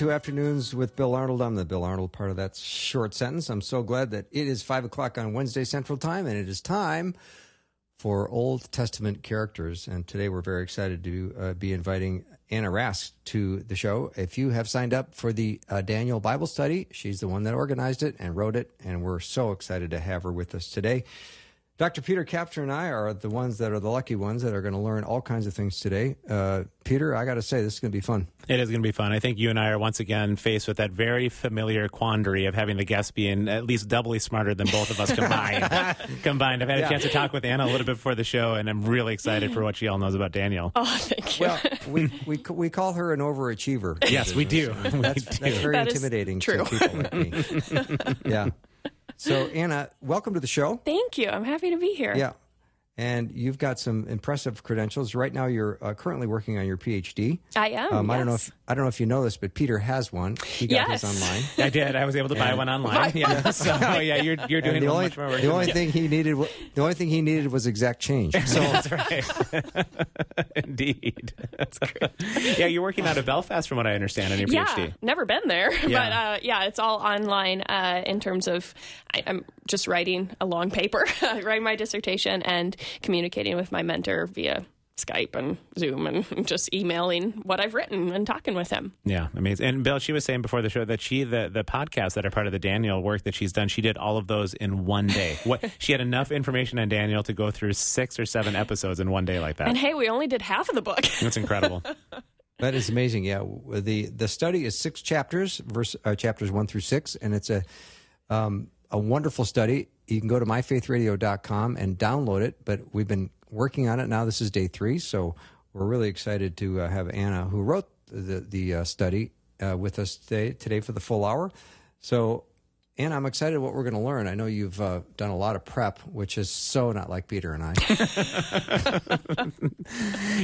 To Afternoons with Bill Arnold. I'm the Bill Arnold part of that short sentence. I'm so glad that it is 5 o'clock on Wednesday Central Time, and it is time for Old Testament characters. And today we're very excited to uh, be inviting Anna Rask to the show. If you have signed up for the uh, Daniel Bible study, she's the one that organized it and wrote it, and we're so excited to have her with us today. Dr. Peter Kapsner and I are the ones that are the lucky ones that are going to learn all kinds of things today. Uh, Peter, I got to say, this is going to be fun. It is going to be fun. I think you and I are once again faced with that very familiar quandary of having the guest being at least doubly smarter than both of us combined. combined. I've had a Yeah. chance to talk with Anna a little bit before the show, and I'm really excited for what she all knows about Daniel. Oh, thank you. Well, we, we, we call her an overachiever. Yes, we do. We That's, do. that's very That is intimidating true. to people like me. yeah. So, Anna, welcome to the show. thank you. I'm happy to be here. Yeah. And you've got some impressive credentials. Right now, you're uh, currently working on your PhD. I am. Um, I don't know if I don't know if you know this, but Peter has one. He got Yes. his online. I did. I was able to buy one online. Yeah. So yeah, you're you're doing the only much more work. the only me. thing he needed the only thing he needed was exact change. So That's right. Indeed. That's great. Yeah, you're working out of Belfast, from what I understand, on your Yeah, PhD. never been there, but Yeah. uh, yeah, it's all online uh, in terms of I, I'm just writing a long paper, writing my dissertation, and communicating with my mentor via Skype and Zoom, and just emailing what I've written and talking with him. Yeah, amazing. And Bill, she was saying before the show that she the the podcasts that are part of the Daniel work that she's done, she did all of those in one day. What she had enough information on Daniel to go through six or seven episodes in one day like that. And hey, we only did half of the book. That's incredible. that is amazing. Yeah, the the study is six chapters, verse uh, chapters one through six, and it's a um, a wonderful study. You can go to myfaithradio.com and download it. But we've been working on it now. This is day three, so we're really excited to uh, have Anna, who wrote the the uh, study, uh, with us today today for the full hour. So. Anna, I'm excited what we're going to learn. I know you've uh, done a lot of prep, which is so not like Peter and I.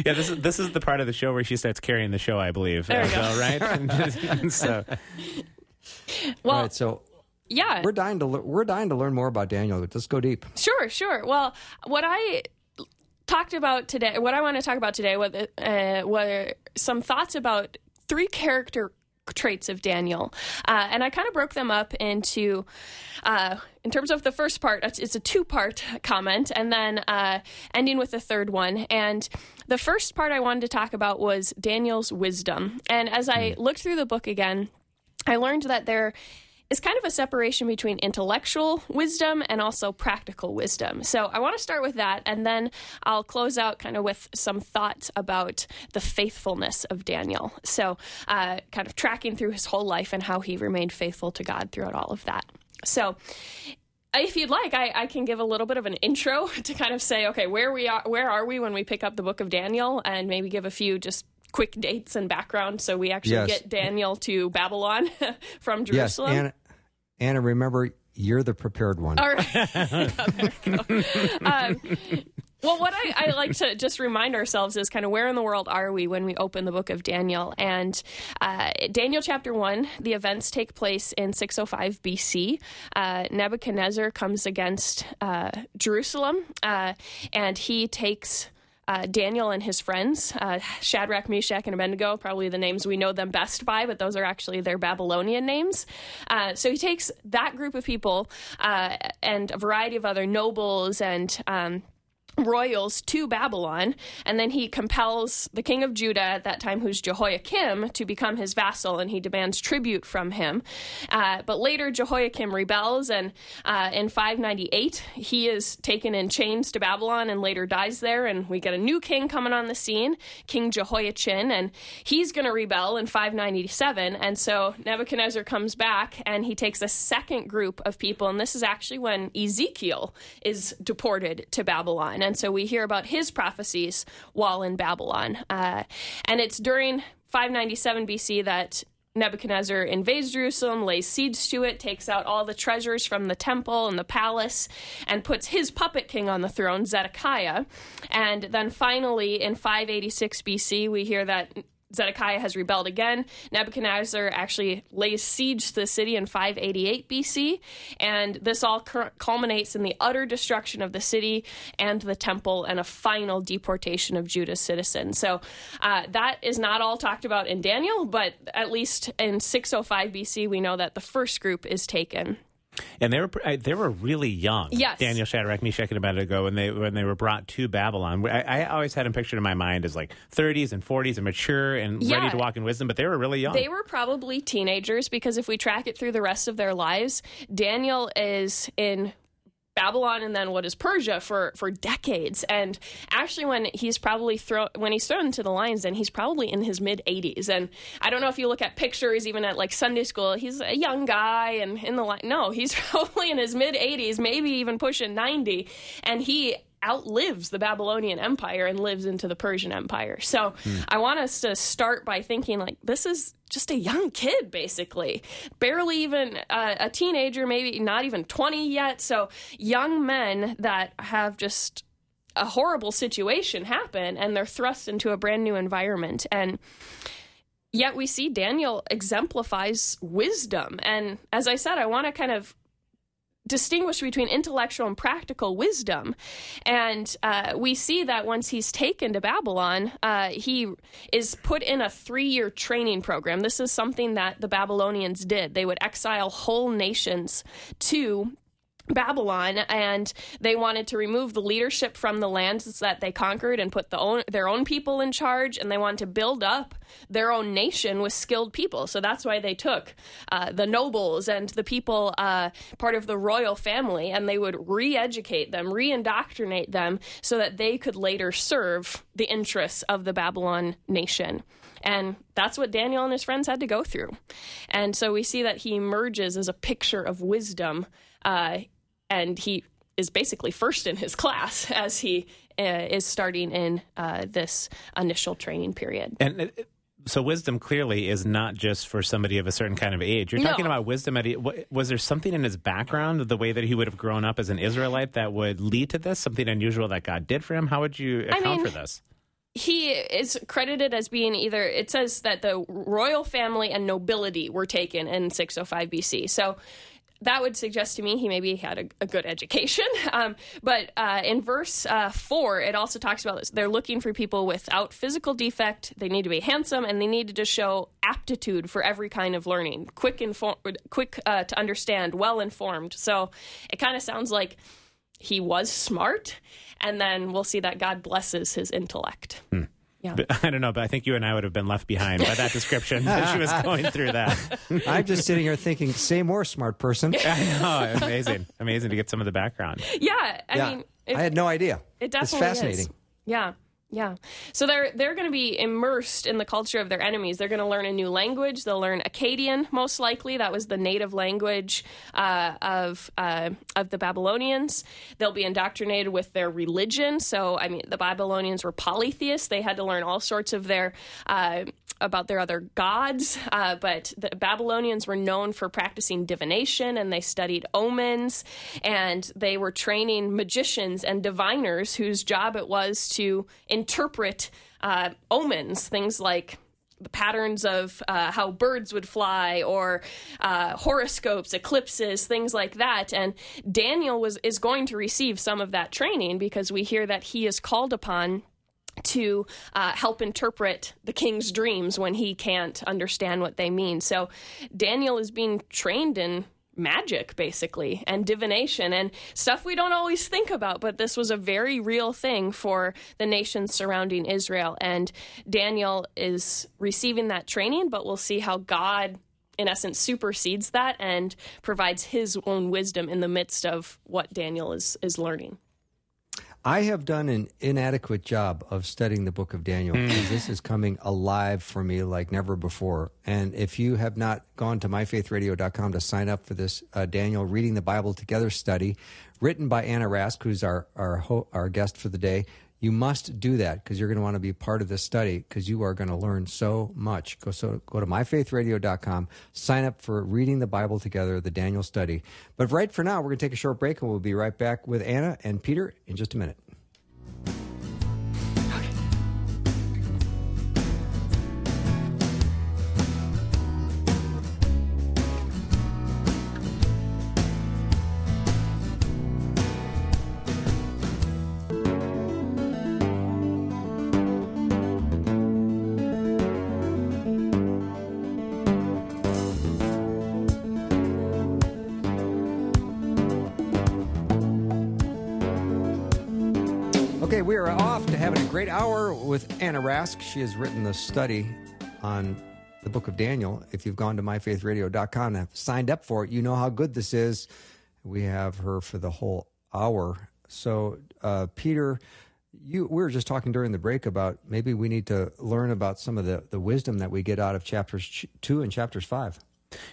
yeah, this is this is the part of the show where she starts carrying the show, I believe. There we go. Bill, right? So well, right, so yeah, we're dying to le- we're dying to learn more about Daniel. Let's go deep. Sure, sure. Well, what I talked about today, what I want to talk about today, what uh, were some thoughts about three character traits of Daniel, uh, and I kind of broke them up into. Uh, in terms of the first part, it's, it's a two part comment, and then uh, ending with the third one. And the first part I wanted to talk about was Daniel's wisdom. And as I looked through the book again, I learned that there is kind of a separation between intellectual wisdom and also practical wisdom. So I want to start with that, and then I'll close out kind of with some thoughts about the faithfulness of Daniel. So, uh, kind of tracking through his whole life and how he remained faithful to God throughout all of that. So, if you'd like, I, I can give a little bit of an intro to kind of say, okay, where we are, where are we when we pick up the book of Daniel, and maybe give a few just quick dates and background, so we actually Yes. get Daniel to Babylon from Yes, Jerusalem. Anna, Anna, remember you're the prepared one. All right. Um, well, what I, I like to just remind ourselves is kind of where in the world are we when we open the book of Daniel? And uh, Daniel chapter 1, the events take place in 605 BC. Uh, Nebuchadnezzar comes against uh, Jerusalem uh, and he takes. Uh, Daniel and his friends, uh, Shadrach, Meshach, and Abednego, probably the names we know them best by, but those are actually their Babylonian names. Uh, so he takes that group of people uh, and a variety of other nobles and um, royals to Babylon, and then he compels the king of Judah at that time, who's Jehoiakim, to become his vassal, and he demands tribute from him. Uh, but later, Jehoiakim rebels, and uh, in 598, he is taken in chains to Babylon and later dies there, and we get a new king coming on the scene, King Jehoiachin, and he's going to rebel in 597, and so Nebuchadnezzar comes back, and he takes a second group of people, and this is actually when Ezekiel is deported to Babylon. And so we hear about his prophecies while in Babylon. Uh, and it's during 597 BC that Nebuchadnezzar invades Jerusalem, lays siege to it, takes out all the treasures from the temple and the palace, and puts his puppet king on the throne, Zedekiah. And then finally, in 586 BC, we hear that Zedekiah has rebelled again. Nebuchadnezzar actually lays siege to the city in 588 BC, and this all culminates in the utter destruction of the city and the temple and a final deportation of Judah's citizens. So uh, that is not all talked about in Daniel, but at least in 605 BC, we know that the first group is taken and they were they were really young. Yes, Daniel Shadrach, Meshach, and Abednego when they when they were brought to Babylon. I, I, always had them pictured in my mind as like 30s and 40s and mature and yeah. ready to walk in wisdom, but they were really young. They were probably teenagers because if we track it through the rest of their lives, Daniel is in Babylon and then what is Persia for for decades. And actually, when he's probably thrown when he's thrown into the lions, then he's probably in his mid 80s. And I don't know if you look at pictures, even at like Sunday school, he's a young guy and in the line. No, he's probably in his mid 80s, maybe even pushing 90. And he outlives the Babylonian Empire and lives into the Persian Empire. So hmm. I want us to start by thinking like this is just a young kid, basically, barely even uh, a teenager, maybe not even 20 yet. So young men that have just a horrible situation happen and they're thrust into a brand new environment. And yet we see Daniel exemplifies wisdom. And as I said, I want to kind of distinguish between intellectual and practical wisdom. And uh, we see that once he's taken to Babylon, uh, he is put in a three year training program. This is something that the Babylonians did. They would exile whole nations to Babylon, and they wanted to remove the leadership from the lands that they conquered and put the own, their own people in charge, and they wanted to build up their own nation with skilled people. So that's why they took uh, the nobles and the people uh, part of the royal family, and they would re-educate them, re-indoctrinate them, so that they could later serve the interests of the Babylon nation. And that's what Daniel and his friends had to go through. And so we see that he emerges as a picture of wisdom uh, and he is basically first in his class as he uh, is starting in uh, this initial training period. And uh, so, wisdom clearly is not just for somebody of a certain kind of age. You're talking no. about wisdom. At, was there something in his background, the way that he would have grown up as an Israelite, that would lead to this? Something unusual that God did for him? How would you account I mean, for this? he is credited as being either it says that the royal family and nobility were taken in 605 BC. So that would suggest to me he maybe had a, a good education. Um, but uh, in verse uh, four, it also talks about this. They're looking for people without physical defect. They need to be handsome, and they needed to show aptitude for every kind of learning, quick inform- quick uh, to understand, well informed. So it kind of sounds like he was smart, and then we'll see that God blesses his intellect. Hmm. Yeah. But, I don't know, but I think you and I would have been left behind by that description as she was going through that. I'm just sitting here thinking, say more, smart person. I know, amazing, amazing to get some of the background. Yeah, I yeah. mean, it, I had no idea. It definitely it's fascinating. Is. Yeah. Yeah. So they're they're going to be immersed in the culture of their enemies. They're going to learn a new language. They'll learn Akkadian, most likely. That was the native language uh, of uh, of the Babylonians. They'll be indoctrinated with their religion. So I mean, the Babylonians were polytheists. They had to learn all sorts of their uh, about their other gods, uh, but the Babylonians were known for practicing divination and they studied omens and they were training magicians and diviners whose job it was to interpret uh, omens, things like the patterns of uh, how birds would fly or uh, horoscopes eclipses things like that and daniel was is going to receive some of that training because we hear that he is called upon to uh, help interpret the king's dreams when he can't understand what they mean. So Daniel is being trained in magic basically and divination and stuff we don't always think about but this was a very real thing for the nations surrounding Israel and Daniel is receiving that training but we'll see how God in essence supersedes that and provides his own wisdom in the midst of what Daniel is is learning I have done an inadequate job of studying the book of Daniel because this is coming alive for me like never before. And if you have not gone to myfaithradio.com to sign up for this uh, Daniel Reading the Bible Together study, written by Anna Rask, who's our, our, ho- our guest for the day, you must do that because you're going to want to be part of this study because you are going to learn so much. Go so go to myfaithradio.com, sign up for reading the Bible together, the Daniel study. But right for now, we're going to take a short break and we'll be right back with Anna and Peter in just a minute. Hour with Anna Rask. She has written the study on the book of Daniel. If you've gone to myfaithradio.com and have signed up for it, you know how good this is. We have her for the whole hour. So, uh, Peter, you we were just talking during the break about maybe we need to learn about some of the, the wisdom that we get out of chapters two and chapters five.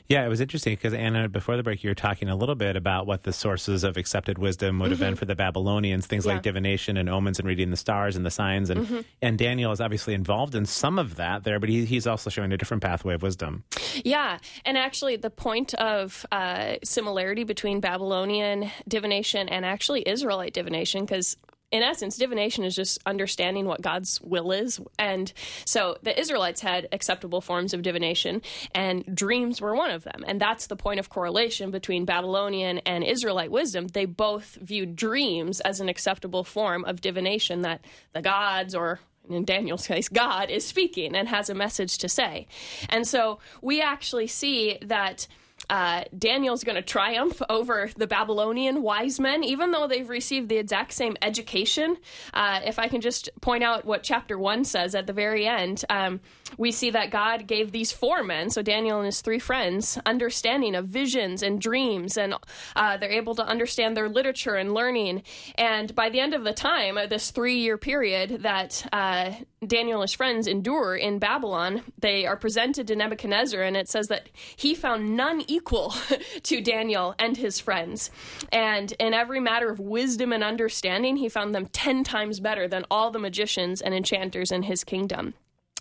Yeah, it was interesting because Anna, before the break, you were talking a little bit about what the sources of accepted wisdom would have been for the Babylonians, things Yeah. like divination and omens and reading the stars and the signs, and and Daniel is obviously involved in some of that there, but he, he's also showing a different pathway of wisdom. Yeah, and actually, the point of uh, similarity between Babylonian divination and actually Israelite divination, because in essence, divination is just understanding what God's will is. And so the Israelites had acceptable forms of divination, and dreams were one of them. And that's the point of correlation between Babylonian and Israelite wisdom. They both viewed dreams as an acceptable form of divination that the gods or in Daniel's case, God is speaking and has a message to say. And so we actually see that uh, Daniel's going to triumph over the Babylonian wise men, even though they've received the exact same education. Uh, if I can just point out what chapter one says at the very end, um, we see that God gave these four men, so Daniel and his three friends, understanding of visions and dreams, and uh, they're able to understand their literature and learning. And by the end of the time, uh, this three year period that uh, Daniel and his friends endure in Babylon, they are presented to Nebuchadnezzar, and it says that he found none equal to Daniel and his friends. And in every matter of wisdom and understanding, he found them 10 times better than all the magicians and enchanters in his kingdom.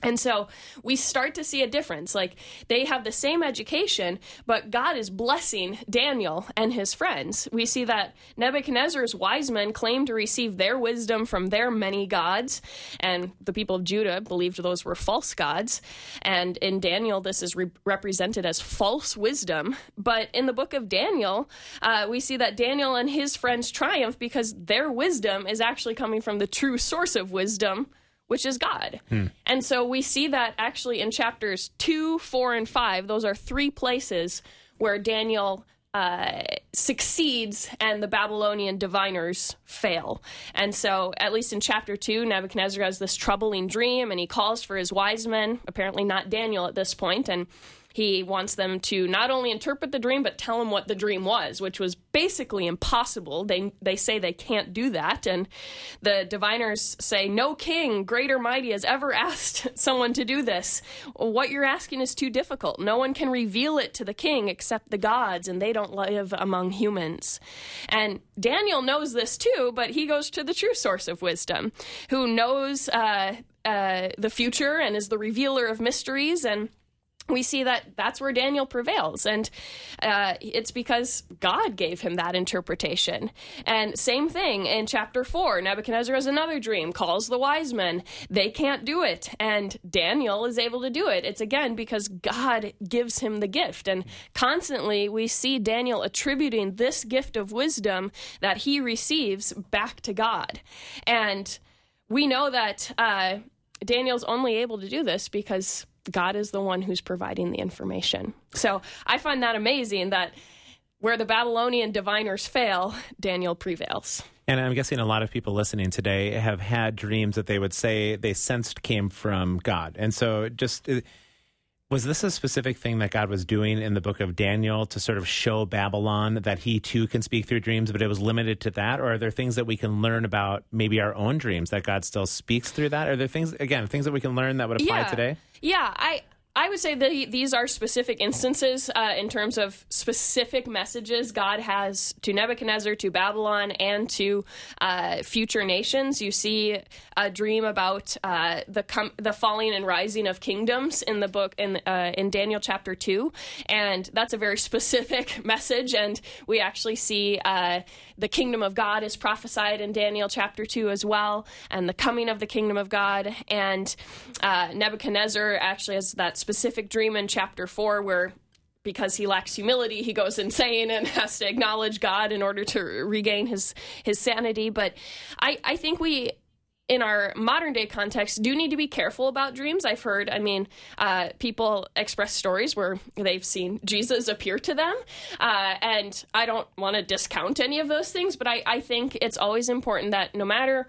And so we start to see a difference. Like they have the same education, but God is blessing Daniel and his friends. We see that Nebuchadnezzar's wise men claim to receive their wisdom from their many gods, and the people of Judah believed those were false gods. And in Daniel, this is re- represented as false wisdom. But in the book of Daniel, uh, we see that Daniel and his friends triumph because their wisdom is actually coming from the true source of wisdom which is God. And so we see that actually in chapters 2, 4, and 5. Those are three places where Daniel uh, succeeds and the Babylonian diviners fail. And so, at least in chapter 2, Nebuchadnezzar has this troubling dream and he calls for his wise men, apparently not Daniel at this point, and he wants them to not only interpret the dream but tell him what the dream was, which was basically impossible. They they say they can't do that, and the diviners say, "No king, great or mighty, has ever asked someone to do this. What you're asking is too difficult. No one can reveal it to the king except the gods, and they don't live among humans." And Daniel knows this too, but he goes to the true source of wisdom, who knows uh, uh, the future and is the revealer of mysteries and we see that that's where Daniel prevails. And uh, it's because God gave him that interpretation. And same thing in chapter 4. Nebuchadnezzar has another dream, calls the wise men. They can't do it. And Daniel is able to do it. It's again because God gives him the gift. And constantly we see Daniel attributing this gift of wisdom that he receives back to God. And we know that uh, Daniel's only able to do this because God is the one who's providing the information. So I find that amazing that where the Babylonian diviners fail, Daniel prevails. And I'm guessing a lot of people listening today have had dreams that they would say they sensed came from God. And so just Was this a specific thing that God was doing in the book of Daniel to sort of show Babylon that he too can speak through dreams, but it was limited to that? Or are there things that we can learn about maybe our own dreams that God still speaks through that? Are there things, again, things that we can learn that would apply yeah. today? Yeah, I, I would say that these are specific instances uh, in terms of specific messages God has to Nebuchadnezzar, to Babylon, and to uh, future nations. You see a dream about uh, the com- the falling and rising of kingdoms in the book in uh, in Daniel chapter two, and that's a very specific message. And we actually see uh, the kingdom of God is prophesied in Daniel chapter 2 as well, and the coming of the kingdom of God. And uh, Nebuchadnezzar actually has that specific dream in chapter 4 where because he lacks humility, he goes insane and has to acknowledge God in order to regain his his sanity. But I, I think we in our modern day context do need to be careful about dreams. I've heard, I mean, uh, people express stories where they've seen Jesus appear to them. Uh, and I don't want to discount any of those things, but I, I think it's always important that no matter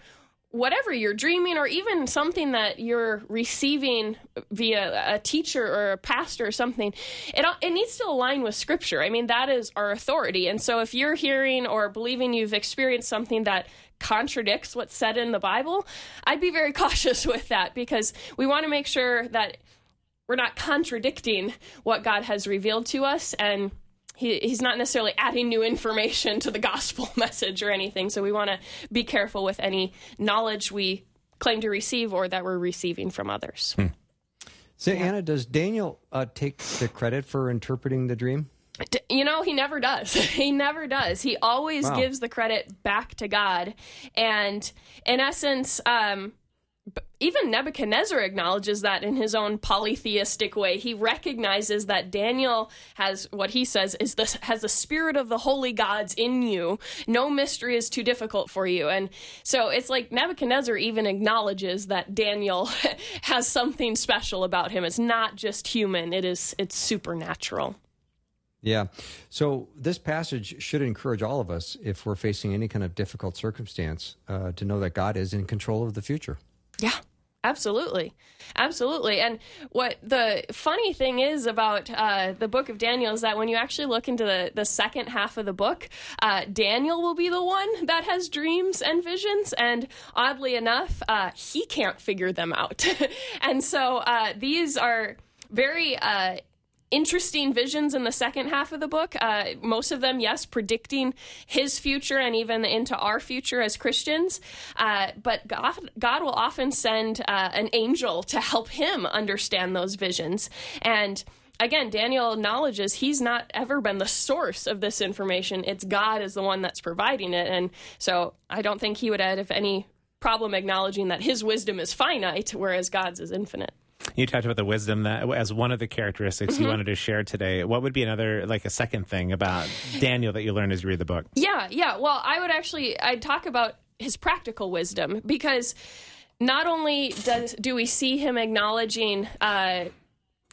whatever you're dreaming or even something that you're receiving via a teacher or a pastor or something it it needs to align with scripture i mean that is our authority and so if you're hearing or believing you've experienced something that contradicts what's said in the Bible, I'd be very cautious with that because we want to make sure that we're not contradicting what God has revealed to us and he, he's not necessarily adding new information to the gospel message or anything. So we want to be careful with any knowledge we claim to receive or that we're receiving from others. Hmm. So, yeah. Anna, does Daniel uh, take the credit for interpreting the dream? You know, he never does. he never does. He always wow. gives the credit back to God. And in essence, um, even Nebuchadnezzar acknowledges that in his own polytheistic way. He recognizes that Daniel has what he says is this has the spirit of the holy gods in you. No mystery is too difficult for you. And so it's like Nebuchadnezzar even acknowledges that Daniel has something special about him. It's not just human, it is it's supernatural. Yeah. So this passage should encourage all of us, if we're facing any kind of difficult circumstance, uh, to know that God is in control of the future. Yeah. Absolutely, absolutely. And what the funny thing is about uh, the book of Daniel is that when you actually look into the, the second half of the book, uh, Daniel will be the one that has dreams and visions. And oddly enough, uh, he can't figure them out. and so uh, these are very uh, interesting visions in the second half of the book. Uh, most of them, yes, predicting his future and even into our future as Christians. Uh, but God, God will often send uh, an angel to help him understand those visions. And again, Daniel acknowledges he's not ever been the source of this information. It's God is the one that's providing it. And so I don't think he would have any problem acknowledging that his wisdom is finite, whereas God's is infinite. You talked about the wisdom that as one of the characteristics mm-hmm. you wanted to share today. What would be another, like a second thing about Daniel that you learned as you read the book? Yeah, yeah. Well, I would actually, I'd talk about his practical wisdom because not only does do we see him acknowledging uh,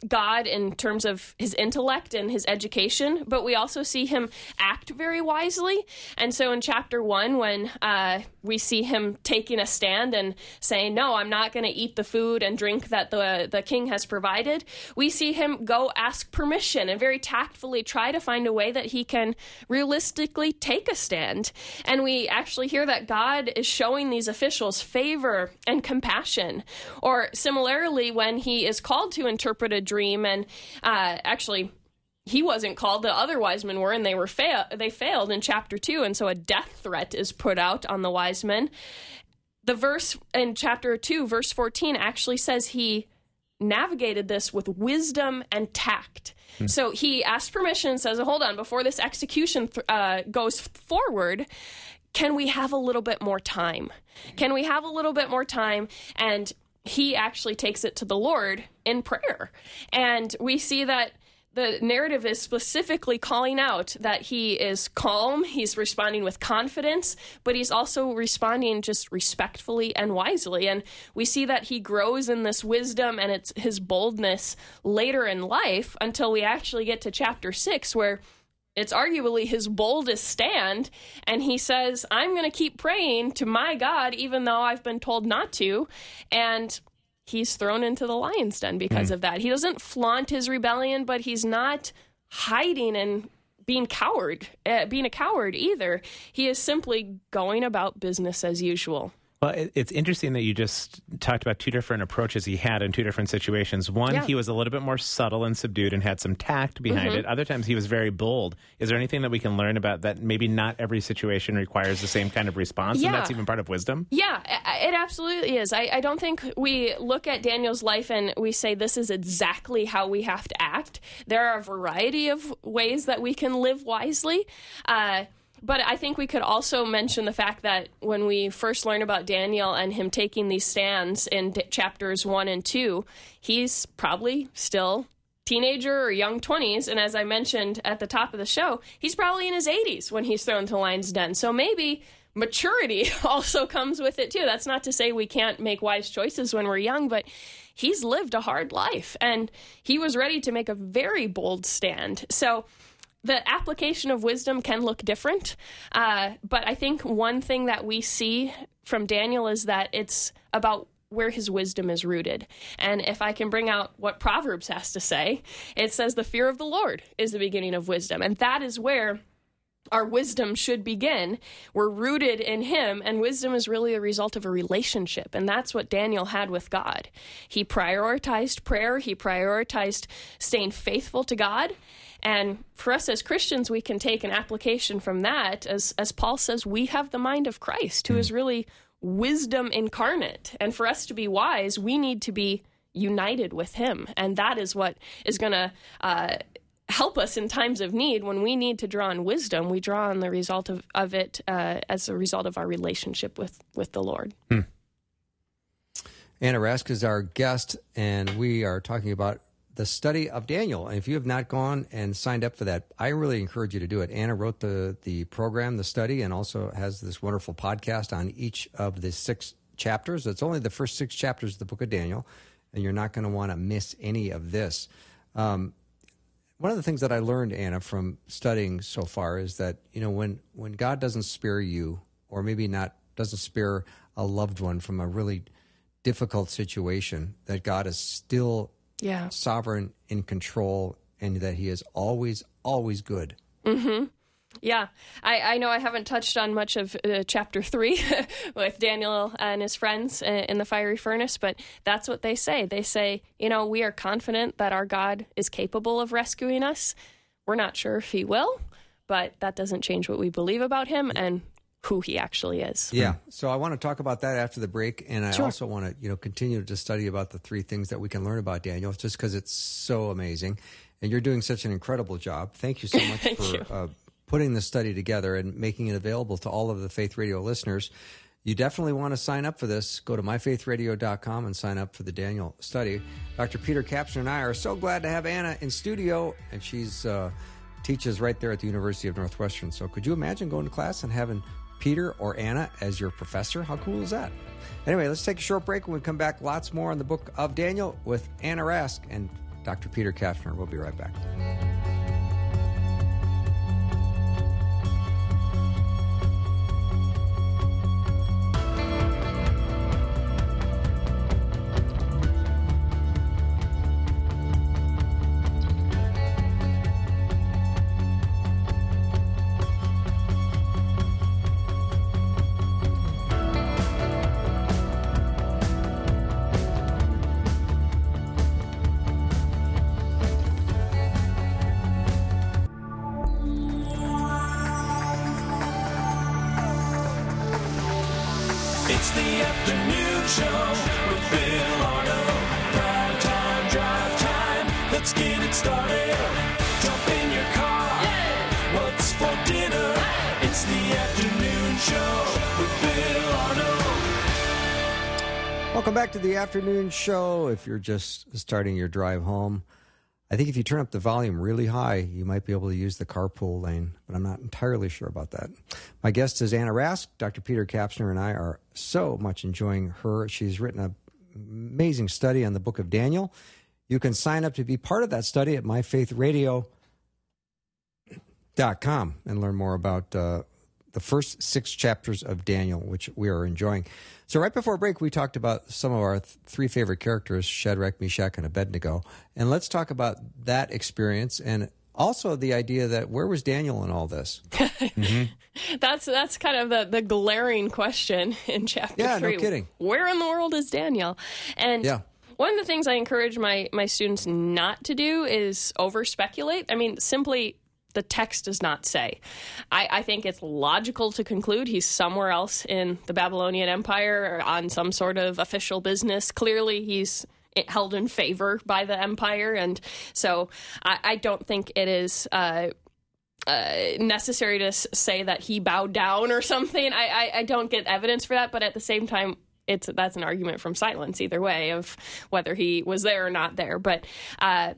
God in terms of his intellect and his education, but we also see him act very wisely. And so in chapter one, when uh, we see him taking a stand and saying, No, I'm not going to eat the food and drink that the, the king has provided, we see him go ask permission and very tactfully try to find a way that he can realistically take a stand. And we actually hear that God is showing these officials favor and compassion. Or similarly, when he is called to interpret a dream and uh, actually he wasn't called the other wise men were and they were fail they failed in chapter 2 and so a death threat is put out on the wise men the verse in chapter 2 verse 14 actually says he navigated this with wisdom and tact hmm. so he asked permission says hold on before this execution th- uh, goes forward can we have a little bit more time can we have a little bit more time and he actually takes it to the Lord in prayer. And we see that the narrative is specifically calling out that he is calm, he's responding with confidence, but he's also responding just respectfully and wisely. And we see that he grows in this wisdom and it's his boldness later in life until we actually get to chapter 6 where it's arguably his boldest stand. And he says, I'm going to keep praying to my God, even though I've been told not to. And he's thrown into the lion's den because mm. of that. He doesn't flaunt his rebellion, but he's not hiding and being coward, uh, being a coward either. He is simply going about business as usual. Well, it's interesting that you just talked about two different approaches he had in two different situations. One, yeah. he was a little bit more subtle and subdued and had some tact behind mm-hmm. it. Other times, he was very bold. Is there anything that we can learn about that? Maybe not every situation requires the same kind of response, yeah. and that's even part of wisdom. Yeah, it absolutely is. I, I don't think we look at Daniel's life and we say this is exactly how we have to act. There are a variety of ways that we can live wisely. Uh, but I think we could also mention the fact that when we first learn about Daniel and him taking these stands in d- chapters one and two, he's probably still teenager or young 20s and as i mentioned at the top of the show he's probably in his 80s when he's thrown to lion's den. So maybe maturity also comes with it too. That's not to say we can't make wise choices when we're young but he's lived a hard life and he was ready to make a very bold stand. So the application of wisdom can look different. Uh, but I think one thing that we see from Daniel is that it's about where his wisdom is rooted. And if I can bring out what Proverbs has to say, it says, The fear of the Lord is the beginning of wisdom. And that is where our wisdom should begin. We're rooted in Him, and wisdom is really a result of a relationship. And that's what Daniel had with God. He prioritized prayer, he prioritized staying faithful to God. And for us as Christians, we can take an application from that. As, as Paul says, we have the mind of Christ, who mm. really wisdom incarnate. And for us to be wise, we need to be united with him. And that is what is going to uh, help us in times of need. When we need to draw on wisdom, we draw on the result of, of it uh, as a result of our relationship with, with the Lord. Hmm. Anna Rask is our guest, and we are talking about the study of Daniel. And if you have not gone and signed up for that, I really encourage you to do it. Anna wrote the the program, the study, and also has this wonderful podcast on each of the six chapters. It's only the first six chapters of the book of Daniel, and you're not going to want to miss any of this. Um, one of the things that I learned, Anna, from studying so far is that you know when when God doesn't spare you, or maybe not doesn't spare a loved one from a really difficult situation, that God is still yeah. sovereign, in control, and that he is always, always good. Mm-hmm. Yeah, I, I know I haven't touched on much of uh, chapter three with Daniel and his friends in the fiery furnace, but that's what they say. They say, you know, we are confident that our God is capable of rescuing us. We're not sure if he will, but that doesn't change what we believe about him. And who he actually is. Yeah. So I want to talk about that after the break, and I sure. also want to you know continue to study about the three things that we can learn about Daniel, just because it's so amazing, and you're doing such an incredible job. Thank you so much for uh, putting the study together and making it available to all of the Faith Radio listeners. You definitely want to sign up for this. Go to myfaithradio.com and sign up for the Daniel study. Dr. Peter Kapsner and I are so glad to have Anna in studio, and she's uh, teaches right there at the University of Northwestern. So could you imagine going to class and having Peter or Anna as your professor. How cool is that? Anyway, let's take a short break. When we come back, lots more on the book of Daniel with Anna Rask and Dr. Peter Kapsner. We'll be right back. Back to the afternoon show. If you're just starting your drive home, I think if you turn up the volume really high, you might be able to use the carpool lane, but I'm not entirely sure about that. My guest is Anna Rask. Dr. Peter Kapsner and I are so much enjoying her. She's written an amazing study on the book of Daniel. You can sign up to be part of that study at myfaithradio.com and learn more about uh, the first six chapters of Daniel, which we are enjoying. So, right before break, we talked about some of our th- three favorite characters Shadrach, Meshach, and Abednego. And let's talk about that experience and also the idea that where was Daniel in all this? mm-hmm. That's that's kind of the, the glaring question in chapter yeah, three. no kidding. Where in the world is Daniel? And yeah. one of the things I encourage my my students not to do is over speculate. I mean, simply the text does not say. I, I, think it's logical to conclude he's somewhere else in the Babylonian Empire on some sort of official business. Clearly, he's held in favor by the empire, and so I, I don't think it is. Uh, uh, necessary to say that he bowed down or something. I, I, I don't get evidence for that, but at the same time, it's that's an argument from silence either way of whether he was there or not there. But uh,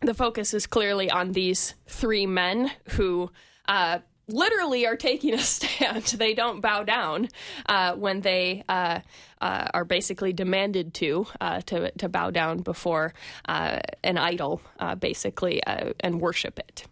the focus is clearly on these three men who uh, literally are taking a stand. They don't bow down uh, when they uh, uh are basically demanded to uh, to to bow down before uh, an idol, basically, and worship it.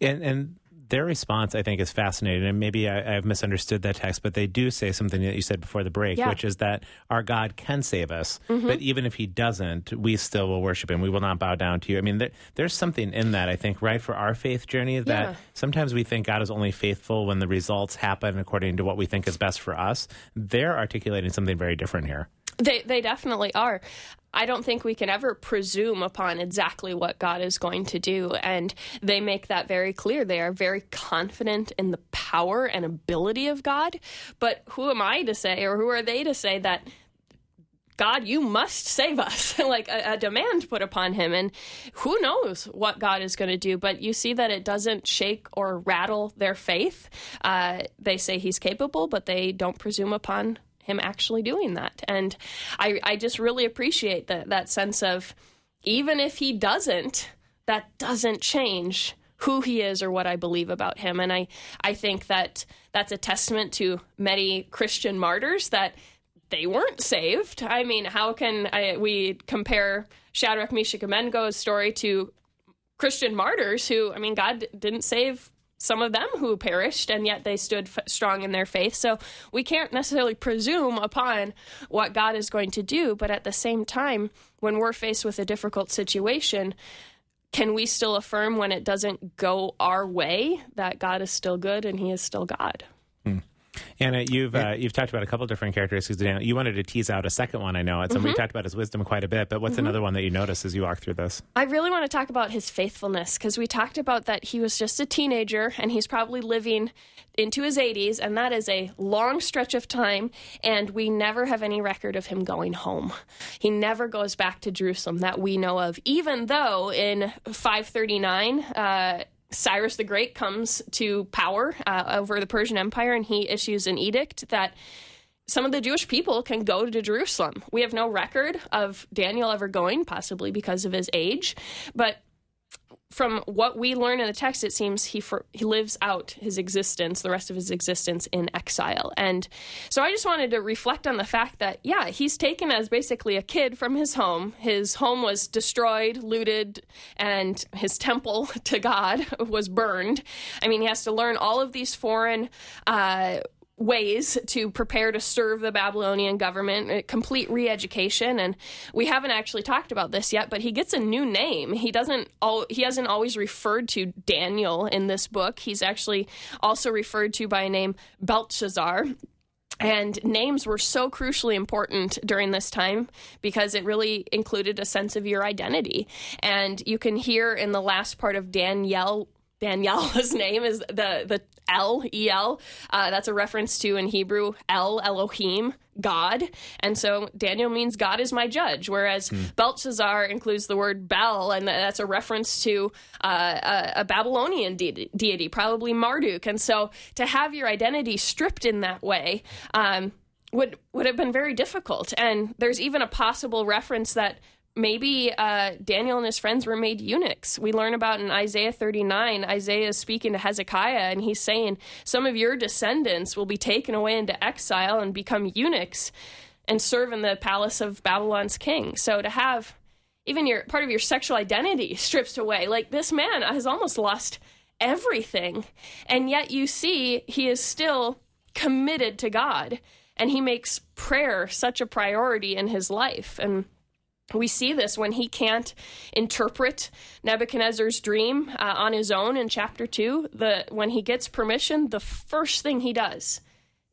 And, and their response, I think, is fascinating. And maybe I, have misunderstood that text, but they do say something that you said before the break, yeah. which is that our God can save us, mm-hmm. but even if He doesn't, we still will worship Him. We will not bow down to you. I mean, there, there's something in that, I think, right, for our faith journey that yeah. sometimes we think God is only faithful when the results happen according to what we think is best for us. They're articulating something very different here. They they definitely are. I don't think we can ever presume upon exactly what God is going to do. And they make that very clear. They are very confident in the power and ability of God. But who am I to say, or who are they to say that? God, you must save us, like a, a, demand put upon him. And who knows what God is going to do, but you see that it doesn't shake or rattle their faith. Uh, they say he's capable, but they don't presume upon him actually doing that. And I, I just really appreciate that that sense of even if he doesn't, that doesn't change who he is or what I believe about him. And I, I think that that's a testament to many Christian martyrs that they weren't saved. I mean, how can I, we compare Shadrach, Meshach, and Abednego's story to Christian martyrs who, I mean, God didn't save some of them who perished, and yet they stood f- strong in their faith. So we can't necessarily presume upon what God is going to do, but at the same time, when we're faced with a difficult situation, can we still affirm when it doesn't go our way that God is still good and He is still God? Anna, you've uh, you've talked about a couple different characteristics. You wanted to tease out a second one, I know. And so mm-hmm. we talked about his wisdom quite a bit. But what's mm-hmm. another one that you notice as you walk through this? I really want to talk about his faithfulness because we talked about that he was just a teenager and he's probably living into his 80s, and that is a long stretch of time. And we never have any record of him going home. He never goes back to Jerusalem that we know of, even though in 539. Uh, Cyrus the Great comes to power uh, over the Persian Empire and he issues an edict that some of the Jewish people can go to Jerusalem. We have no record of Daniel ever going, possibly because of his age, but from what we learn in the text, it seems he for, he lives out his existence, the rest of his existence in exile. And so I just wanted to reflect on the fact that yeah, he's taken as basically a kid from his home. His home was destroyed, looted, and his temple to God was burned. I mean, he has to learn all of these foreign. Uh, ways to prepare to serve the Babylonian government, uh, complete re-education. And we haven't actually talked about this yet, but he gets a new name. He doesn't. He hasn't always referred to Daniel in this book. He's actually also referred to by a name Belshazzar. And names were so crucially important during this time because it really included a sense of your identity. And you can hear in the last part of Danielle Daniela's name is the the El E L. Uh, that's a reference to in Hebrew El Elohim God, and so Daniel means God is my judge. Whereas hmm. Belteshazzar includes the word Bel, and that's a reference to uh, a, a, Babylonian de- deity, probably Marduk. And so to have your identity stripped in that way. Um, would would have been very difficult, and there's even a possible reference that maybe uh, Daniel and his friends were made eunuchs. We learn about in Isaiah 39, Isaiah is speaking to Hezekiah, and he's saying, Some of your descendants will be taken away into exile and become eunuchs and serve in the palace of Babylon's king. So to have even your part of your sexual identity stripped away, like this man has almost lost everything. And yet you see he is still committed to God and he makes prayer such a priority in his life. And we see this when he can't interpret Nebuchadnezzar's dream uh, on his own in chapter 2. The when he gets permission, the first thing he does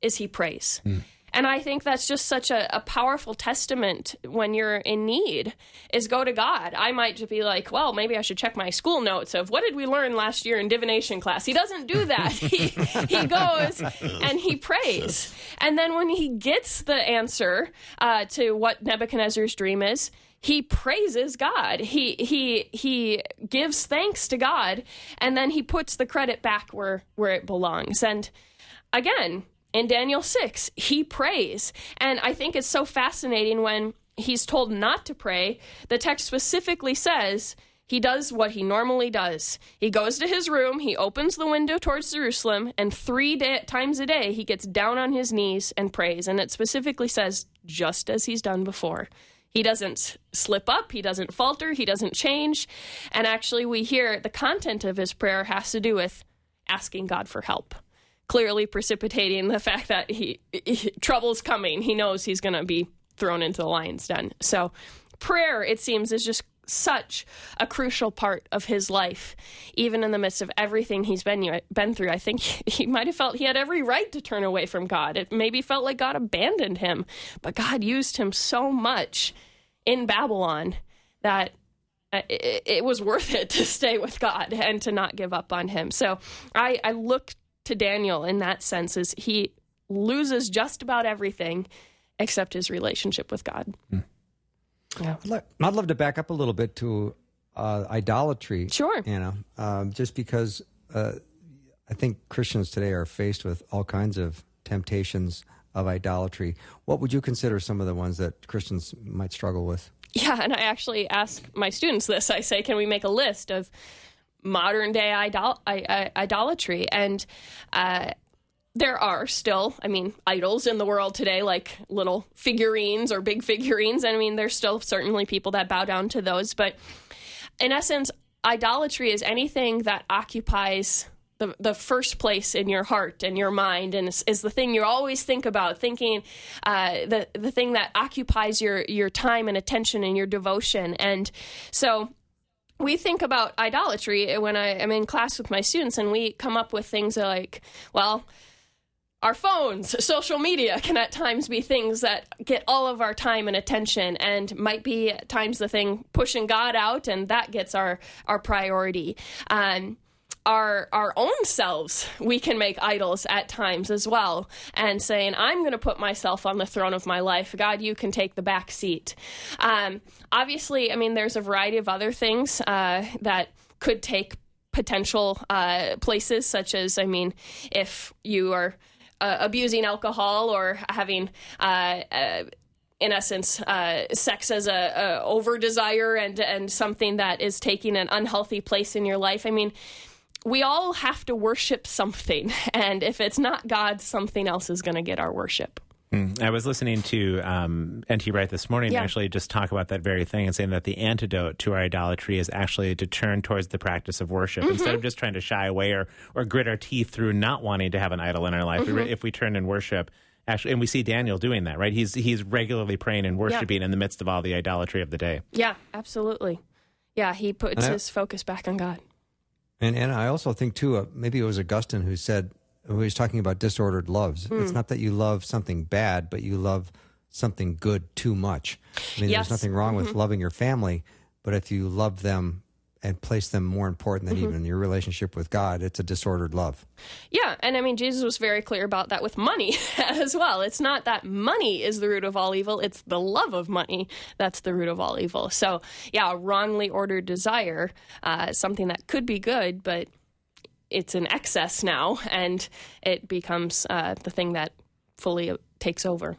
is he prays. Mm. And I think that's just such a, a, powerful testament when you're in need is go to God. I might just be like, well, maybe I should check my school notes of what did we learn last year in divination class. He doesn't do that. he, he goes and he prays. And then when he gets the answer uh, to what Nebuchadnezzar's dream is, he praises God. He he he gives thanks to God, and then he puts the credit back where where it belongs. And again, in Daniel 6, he prays. And I think it's so fascinating when he's told not to pray. The text specifically says he does what he normally does. He goes to his room, he opens the window towards Jerusalem, and three day- times a day he gets down on his knees and prays. And it specifically says, just as he's done before. He doesn't slip up, he doesn't falter, he doesn't change. And actually, we hear the content of his prayer has to do with asking God for help clearly precipitating the fact that he, he trouble's coming. He knows he's going to be thrown into the lion's den. So prayer, it seems, is just such a crucial part of his life, even in the midst of everything he's been been through. I think he might have felt he had every right to turn away from God. It maybe felt like God abandoned him, but God used him so much in Babylon that uh, it, it was worth it to stay with God and to not give up on Him. So I, I look to Daniel in that sense is he loses just about everything except his relationship with God. Mm. Yeah. I'd love to back up a little bit to uh, idolatry. Sure. You know, um, just because uh, I think Christians today are faced with all kinds of temptations of idolatry. What would you consider some of the ones that Christians might struggle with? Yeah, and I actually ask my students this. I say, can we make a list of modern day idol- idolatry. And uh, there are still, I mean, idols in the world today, like little figurines or big figurines. And I mean, there's still certainly people that bow down to those. But in essence, idolatry is anything that occupies the, the first place in your heart and your mind and is, is the thing you always think about thinking uh, the the thing that occupies your your time and attention and your devotion and so we think about idolatry when I am in class with my students, and we come up with things like, well, our phones, social media can at times be things that get all of our time and attention, and might be at times the thing pushing God out, and that gets our our priority. Um, our our own selves we can make idols at times as well and saying i'm going to put myself on the throne of my life god you can take the back seat um, obviously i mean there's a variety of other things uh, that could take potential uh, places such as i mean if you are uh, abusing alcohol or having uh, uh, in essence, uh, sex as a, a over desire and and something that is taking an unhealthy place in your life. I mean, we all have to worship something. And if it's not God, something else is going to get our worship. Hmm. I was listening to um, N.T. Wright this morning yeah. actually just talk about that very thing and saying that the antidote to our idolatry is actually to turn towards the practice of worship mm-hmm. instead of just trying to shy away or, or grit our teeth through not wanting to have an idol in our life. Mm-hmm. If we turn and worship, actually, and we see Daniel doing that, right? He's he's regularly praying and worshiping yeah. in the midst of all the idolatry of the day. Yeah, absolutely. Yeah, he puts his focus back on God. And and I also think too, uh, maybe it was Augustine who said who was talking about disordered loves. It's not that you love something bad, but you love something good too much. I mean, yes. there's nothing wrong with mm-hmm. loving your family, but if you love them and place them more important than mm-hmm. even your relationship with God. It's a disordered love. Yeah, and I mean Jesus was very clear about that with money as well. It's not that money is the root of all evil; it's the love of money that's the root of all evil. So, yeah, a wrongly ordered desire, uh, something that could be good, but it's an excess now, and it becomes uh, the thing that fully takes over.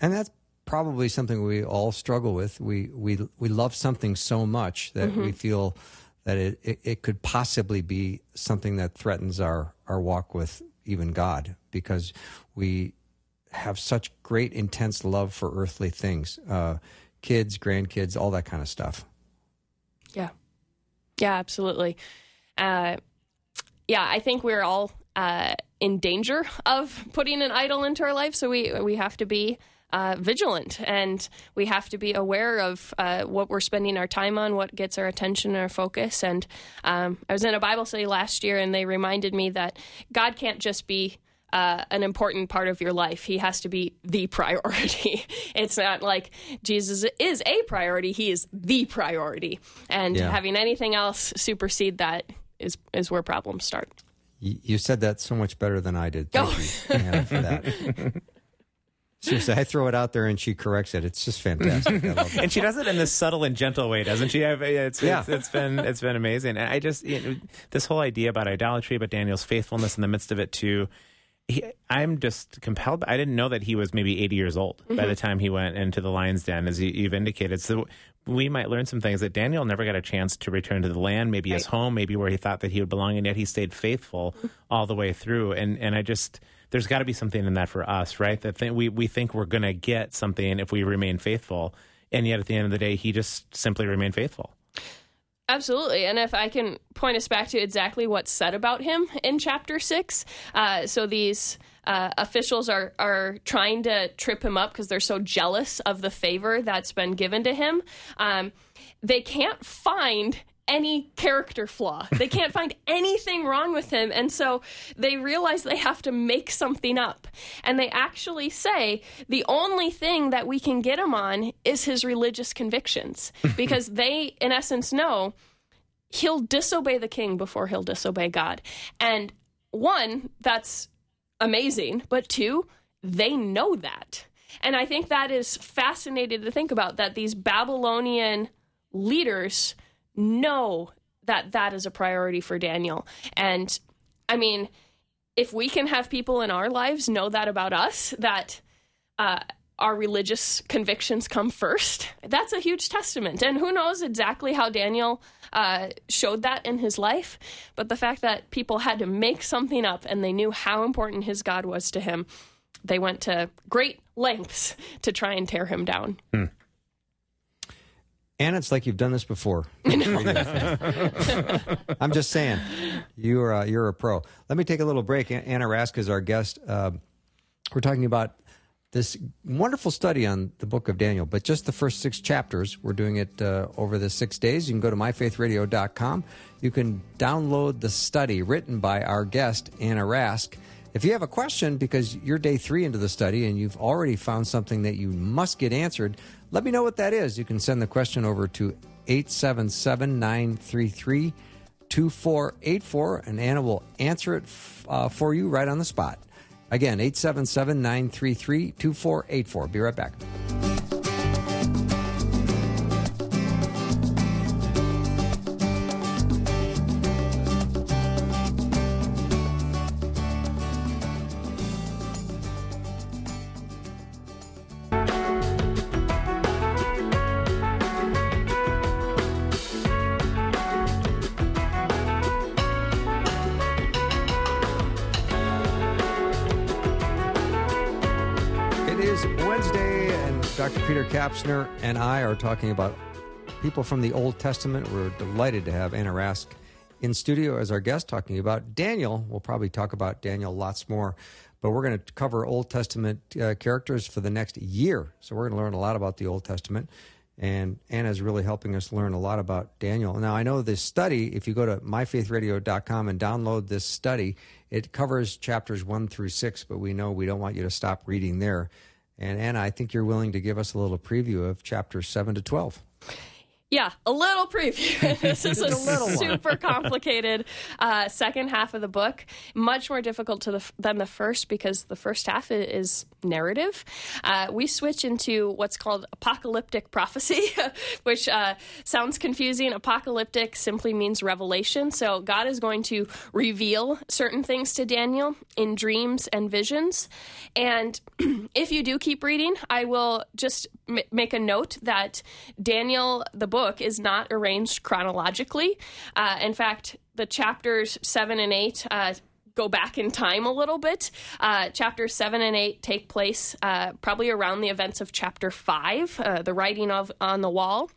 And that's probably something we all struggle with. We we we love something so much that mm-hmm. we feel that it, it, it, could possibly be something that threatens our, our walk with even God because we have such great intense love for earthly things uh, kids grandkids all that kind of stuff yeah yeah absolutely uh, yeah, I think we're all uh, in danger of putting an idol into our life. So we we have to be uh, vigilant and we have to be aware of uh, what we're spending our time on, what gets our attention and our focus. And um, I was in a Bible study last year, and they reminded me that God can't just be uh, an important part of your life. He has to be the priority. it's not like Jesus is a priority, he is the priority. And Yeah. having anything else supersede that is, is where problems start. You said that so much better than I did. Thank Oh. you for that. Seriously, I throw it out there and she corrects it. It's just fantastic. And she does it in this subtle and gentle way, doesn't she? It's, Yeah. it's, it's been it's been amazing. And I just you know, this whole idea about idolatry, but Daniel's faithfulness in the midst of it too. He, I'm just compelled. I didn't know that he was maybe 80 years old by mm-hmm. the time he went into the lion's den, as you, you've indicated. So we might learn some things that Daniel never got a chance to return to the land, maybe his home, maybe where he thought that he would belong, and yet he stayed faithful mm-hmm. all the way through. And and I just there's got to be something in that for us, right? That th- we we think we're going to get something if we remain faithful, and yet at the end of the day, he just simply remained faithful. Absolutely. And if I can point us back to exactly what's said about him in chapter six. Uh, so these uh, officials are, are trying to trip him up because they're so jealous of the favor that's been given to him. Um, they can't find any character flaw. They can't find anything wrong with him. And so they realize they have to make something up. And they actually say the only thing that we can get him on is his religious convictions because they, in essence, know he'll disobey the king before he'll disobey God. And one, that's amazing, but two, they know that. And I think that is fascinating to think about that these Babylonian leaders know that that is a priority for Daniel. And I mean, if we can have people in our lives know that about us, that uh, our religious convictions come first, that's a huge testament. And who knows exactly how Daniel uh, showed that in his life, but the fact that people had to make something up and they knew how important his God was to him, they went to great lengths to try and tear him down. Anna, it's like you've done this before. I'm just saying, you're uh, you're a pro. Let me take a little break. Anna Rask is our guest. Uh, we're talking about this wonderful study on the book of Daniel, but just the first six chapters. We're doing it uh, over the six days. You can go to myfaithradio.com. You can download the study written by our guest, Anna Rask. If you have a question because you're day three into the study and you've already found something that you must get answered, let me know what that is. You can send the question over to 877 933 2484, and Anna will answer it uh, for you right on the spot. Again, 877 933 2484. Be right back. Kapsner and I are talking about people from the Old Testament. We're delighted to have Anna Rask in studio as our guest, talking about Daniel. We'll probably talk about Daniel lots more, but we're going to cover Old Testament uh, characters for the next year. So we're going to learn a lot about the Old Testament. And Anna's really helping us learn a lot about Daniel. Now, I know this study, if you go to myfaithradio.com and download this study, it covers chapters one through six, but we know we don't want you to stop reading there. And Anna, I think you're willing to give us a little preview of chapter seven to 12. Yeah, a little preview. this is a, a super complicated uh, second half of the book. Much more difficult to the, than the first because the first half is narrative. Uh, we switch into what's called apocalyptic prophecy, which uh, sounds confusing. Apocalyptic simply means revelation. So God is going to reveal certain things to Daniel in dreams and visions. And if you do keep reading, I will just m- make a note that Daniel, the book, is not arranged chronologically. Uh, in fact, the chapters seven and eight. Uh, Go back in time a little bit. Uh, chapters seven and eight take place uh, probably around the events of chapter five, uh, the writing of on the wall,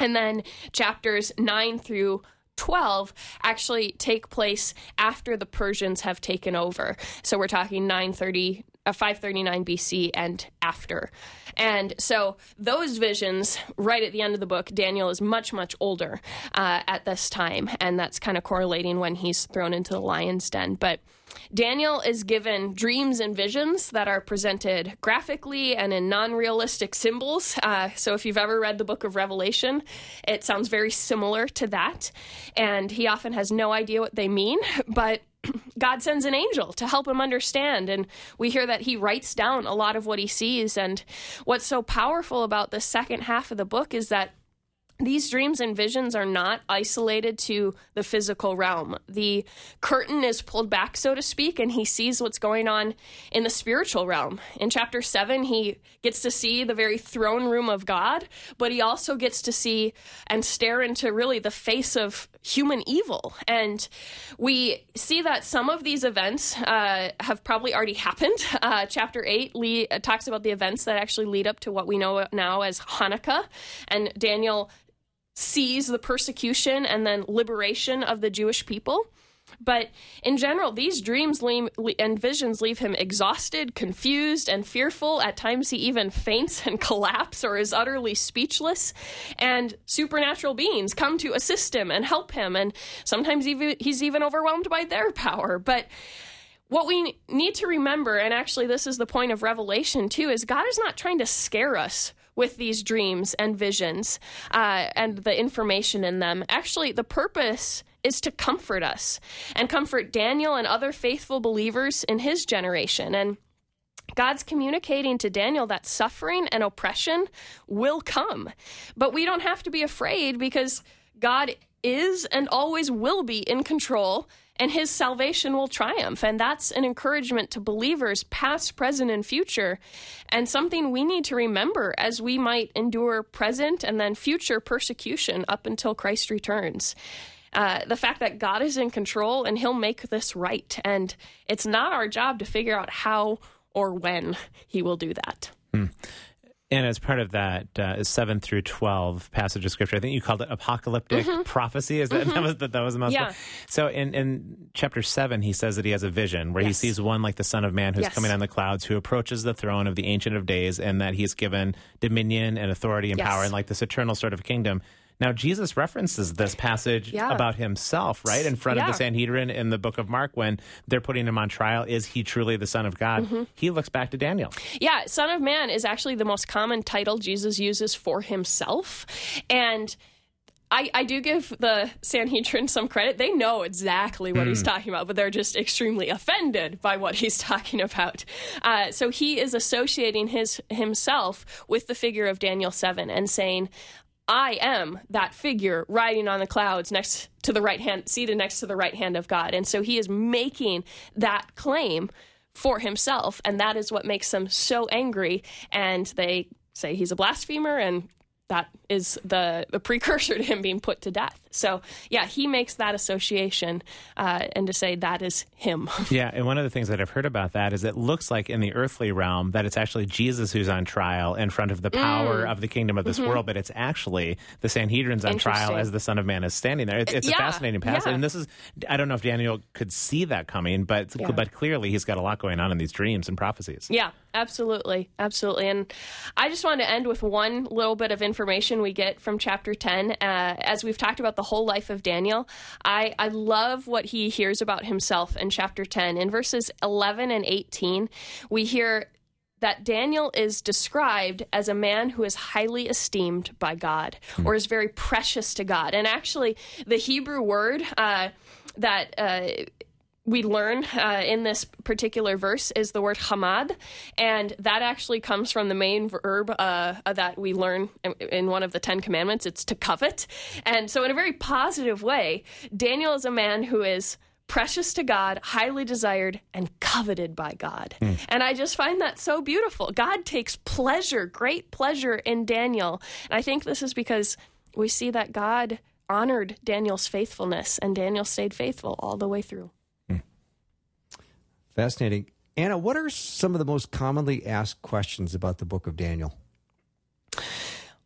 and then chapters 9 through 12 actually take place after the Persians have taken over. So we're talking 930 uh, 539 BC and after. And so those visions, right at the end of the book, Daniel is much, much older uh, at this time. And that's kind of correlating when he's thrown into the lion's den. But Daniel is given dreams and visions that are presented graphically and in non realistic symbols. Uh, so, if you've ever read the book of Revelation, it sounds very similar to that. And he often has no idea what they mean, but God sends an angel to help him understand. And we hear that he writes down a lot of what he sees. And what's so powerful about the second half of the book is that these dreams and visions are not isolated to the physical realm. The curtain is pulled back, so to speak, and he sees what's going on in the spiritual realm. In chapter 7, he gets to see the very throne room of God, but he also gets to see and stare into really the face of human evil. And we see that some of these events uh, have probably already happened. Uh, chapter 8 Lee, uh, talks about the events that actually lead up to what we know now as Hanukkah. And Daniel sees the persecution and then liberation of the Jewish people. But in general, these dreams and visions leave him exhausted, confused, and fearful. At times, he even faints and collapses or is utterly speechless. And supernatural beings come to assist him and help him. And sometimes he's even overwhelmed by their power. But what we need to remember, and actually, this is the point of Revelation too, is God is not trying to scare us with these dreams and visions uh, and the information in them. Actually, the purpose is to comfort us and comfort Daniel and other faithful believers in his generation. And God's communicating to Daniel that suffering and oppression will come. But we don't have to be afraid because God is and always will be in control and his salvation will triumph. And that's an encouragement to believers, past, present, and future, and something we need to remember as we might endure present and then future persecution up until Christ returns. Uh, the fact that God is in control and he'll make this right. And it's not our job to figure out how or when he will do that. Hmm. And as part of that uh, seven through twelve passage of scripture, I think you called it apocalyptic mm-hmm. prophecy. Is that mm-hmm. that was that, that was the most? Yeah. So in in chapter seven, he says that he has a vision where yes. he sees one like the Son of Man who's yes. coming on the clouds, who approaches the throne of the Ancient of Days, and that he's given dominion and authority and yes. power and like this eternal sort of kingdom. Now, Jesus references this passage yeah. about himself, right, in front yeah. of the Sanhedrin in the book of Mark when they're putting him on trial. Is he truly the Son of God? Mm-hmm. He looks back to Daniel. Yeah, Son of Man is actually the most common title Jesus uses for himself. And I, I, do give the Sanhedrin some credit. They know exactly what mm. he's hmm. talking about, but they're just extremely offended by what he's talking about. Uh, so he is associating his himself with the figure of Daniel seven and saying, I am that figure riding on the clouds next to the right hand, seated next to the right hand of God. And so he is making that claim for himself. And that is what makes them so angry. And they say he's a blasphemer and that is the, the precursor to him being put to death. So, yeah, he makes that association uh, and to say that is him. yeah, and one of the things that I've heard about that is it looks like in the earthly realm that it's actually Jesus who's on trial in front of the power mm. of the kingdom of this mm-hmm. world, but it's actually the Sanhedrin's on trial as the Son of Man is standing there. It's, it's yeah, a fascinating passage. Yeah. And this is, I don't know if Daniel could see that coming, but, yeah. but clearly he's got a lot going on in these dreams and prophecies. Yeah, absolutely. Absolutely. And I just want to end with one little bit of information we get from chapter 10. Uh, as we've talked about the whole life of Daniel, I, I love what he hears about himself in chapter 10. In verses 11 and 18, we hear that Daniel is described as a man who is highly esteemed by God or is very precious to God. And actually, the Hebrew word uh, that uh, we learn uh, in this particular verse is the word hamad, and that actually comes from the main verb uh, that we learn in one of the Ten Commandments. It's to covet. And so, in a very positive way, Daniel is a man who is precious to God, highly desired, and coveted by God. Mm. And I just find that so beautiful. God takes pleasure, great pleasure in Daniel. And I think this is because we see that God honored Daniel's faithfulness, and Daniel stayed faithful all the way through. Fascinating. Anna, what are some of the most commonly asked questions about the book of Daniel?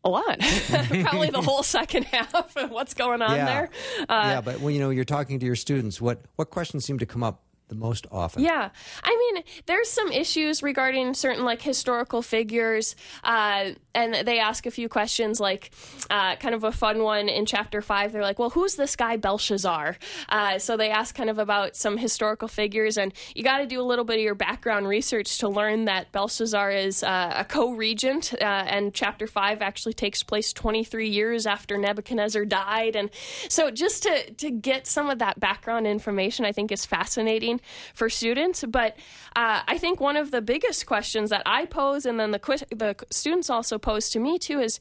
A lot. Probably the whole second half of what's going on yeah. there. Uh, yeah, but when you know you're talking to your students, what what questions seem to come up the most often. Yeah. I mean, there's some issues regarding certain like historical figures, uh, and they ask a few questions, like uh, kind of a fun one in chapter five. They're like, well, who's this guy Belshazzar? Uh, so they ask kind of about some historical figures, and you got to do a little bit of your background research to learn that Belshazzar is uh, a co regent, uh, and chapter five actually takes place 23 years after Nebuchadnezzar died. And so just to, to get some of that background information, I think is fascinating for students. But uh, I think one of the biggest questions that I pose, and then the the students also pose to me too, is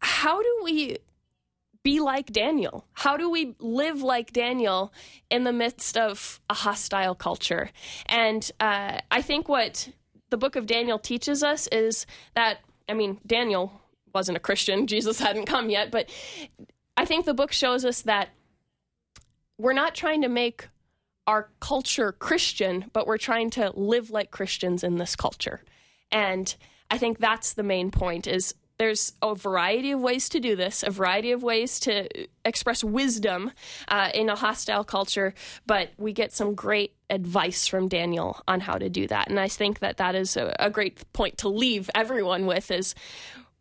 how do we be like Daniel? How do we live like Daniel in the midst of a hostile culture? And uh, I think what the book of Daniel teaches us is that, I mean, Daniel wasn't a Christian, Jesus hadn't come yet, but I think the book shows us that we're not trying to make our culture Christian, but we're trying to live like Christians in this culture. And I think that's the main point is there's a variety of ways to do this, a variety of ways to express wisdom uh, in a hostile culture, but we get some great advice from Daniel on how to do that. And I think that that is a, a great point to leave everyone with is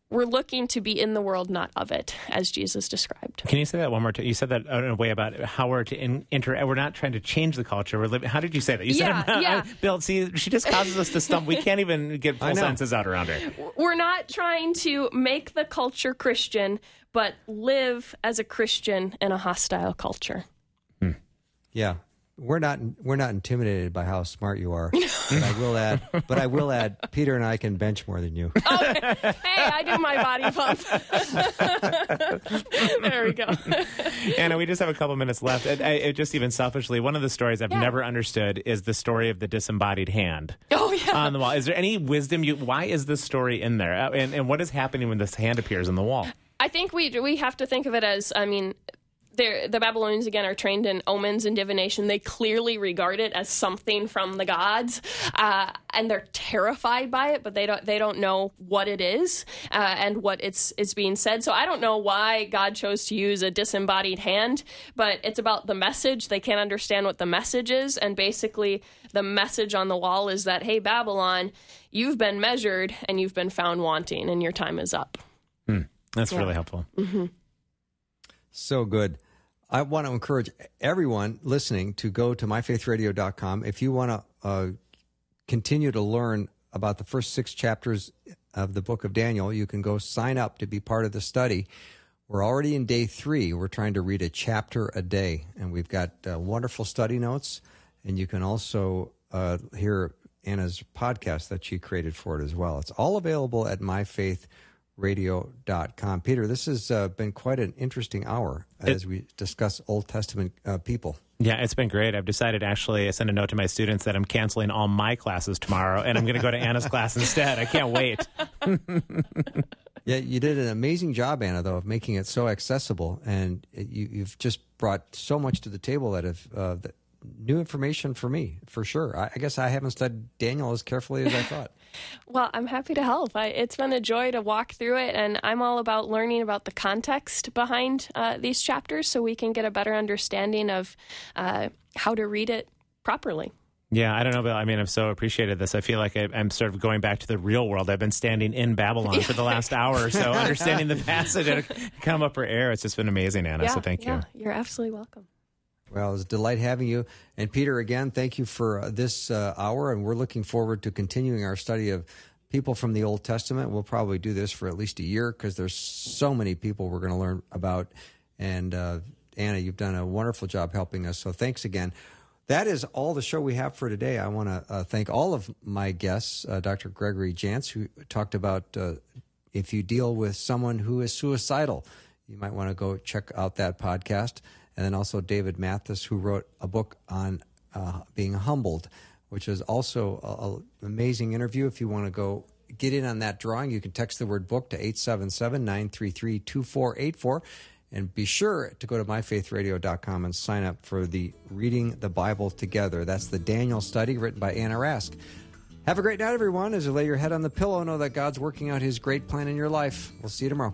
we're looking to be in the world, not of it, as Jesus described. Can you say that one more time? You said that in a way about how we're to in, enter. We're not trying to change the culture. We're living. How did you say that? You yeah, said, yeah. Bill. See, she just causes us to stump. We can't even get full sentences out around her. We're not trying to make the culture Christian, but live as a Christian in a hostile culture. Hmm. Yeah, we're not we're not intimidated by how smart you are. but I will add, but I will add, Peter and I can bench more than you. Oh, hey, I do my body pump. there we go. Anna, we just have a couple minutes left. It, it just even selfishly, one of the stories I've Yeah. never understood is the story of the disembodied hand Oh yeah. on the wall. Is there any wisdom? You why is this story in there? Uh, And, and what is happening when this hand appears on the wall? I think we we have to think of it as I mean they're, the Babylonians again are trained in omens and divination. They clearly regard it as something from the gods, uh, and they're terrified by it. But they don't they don't know what it is uh, and what it's is being said. So I don't know why God chose to use a disembodied hand, but it's about the message. They can't understand what the message is, and basically the message on the wall is that hey Babylon, you've been measured and you've been found wanting, and your time is up. That's really helpful. So good. I want to encourage everyone listening to go to myfaithradio.com. If you want to uh, continue to learn about the first six chapters of the book of Daniel, you can go sign up to be part of the study. We're already in day three. We're trying to read a chapter a day, and we've got uh, wonderful study notes. And you can also uh, hear Anna's podcast that she created for it as well. It's all available at myfaithradio.com. Peter, this has uh, been quite an interesting hour as we discuss Old Testament uh, people. Yeah, it's been great. I've decided actually, I sent a note to my students that I'm canceling all my classes tomorrow, and I'm going to go to Anna's class instead. I can't wait. Yeah, you did an amazing job, Anna, though, of making it so accessible, and you, you've just brought so much to the table that have uh, that new information for me, for sure. I, I guess I haven't studied Daniel as carefully as I thought. Well, I'm happy to help. I, it's been a joy to walk through it, and I'm all about learning about the context behind uh, these chapters so we can get a better understanding of uh, how to read it properly. Yeah, I don't know, Bill. I mean, I've so appreciated this. I feel like I, I'm sort of going back to the real world. I've been standing in Babylon for the last hour or so, understanding the passage and come up for air. It's just been amazing, Anna. yeah, so thank yeah, you. You're absolutely welcome. Well, it's a delight having you. And Peter, again, thank you for uh, this uh, hour. And we're looking forward to continuing our study of people from the Old Testament. We'll probably do this for at least a year because there's so many people we're going to learn about. And uh, Anna, you've done a wonderful job helping us. So thanks again. That is all the show we have for today. I want to uh, thank all of my guests, uh, Dr. Gregory Jantz, who talked about uh, if you deal with someone who is suicidal, you might want to go check out that podcast. And then also David Mathis, who wrote a book on uh, being humbled, which is also an amazing interview. If you want to go get in on that drawing, you can text the word book to 877 933 2484. And be sure to go to myfaithradio.com and sign up for the Reading the Bible Together. That's the Daniel study written by Anna Rask. Have a great night, everyone. As you lay your head on the pillow, know that God's working out his great plan in your life. We'll see you tomorrow.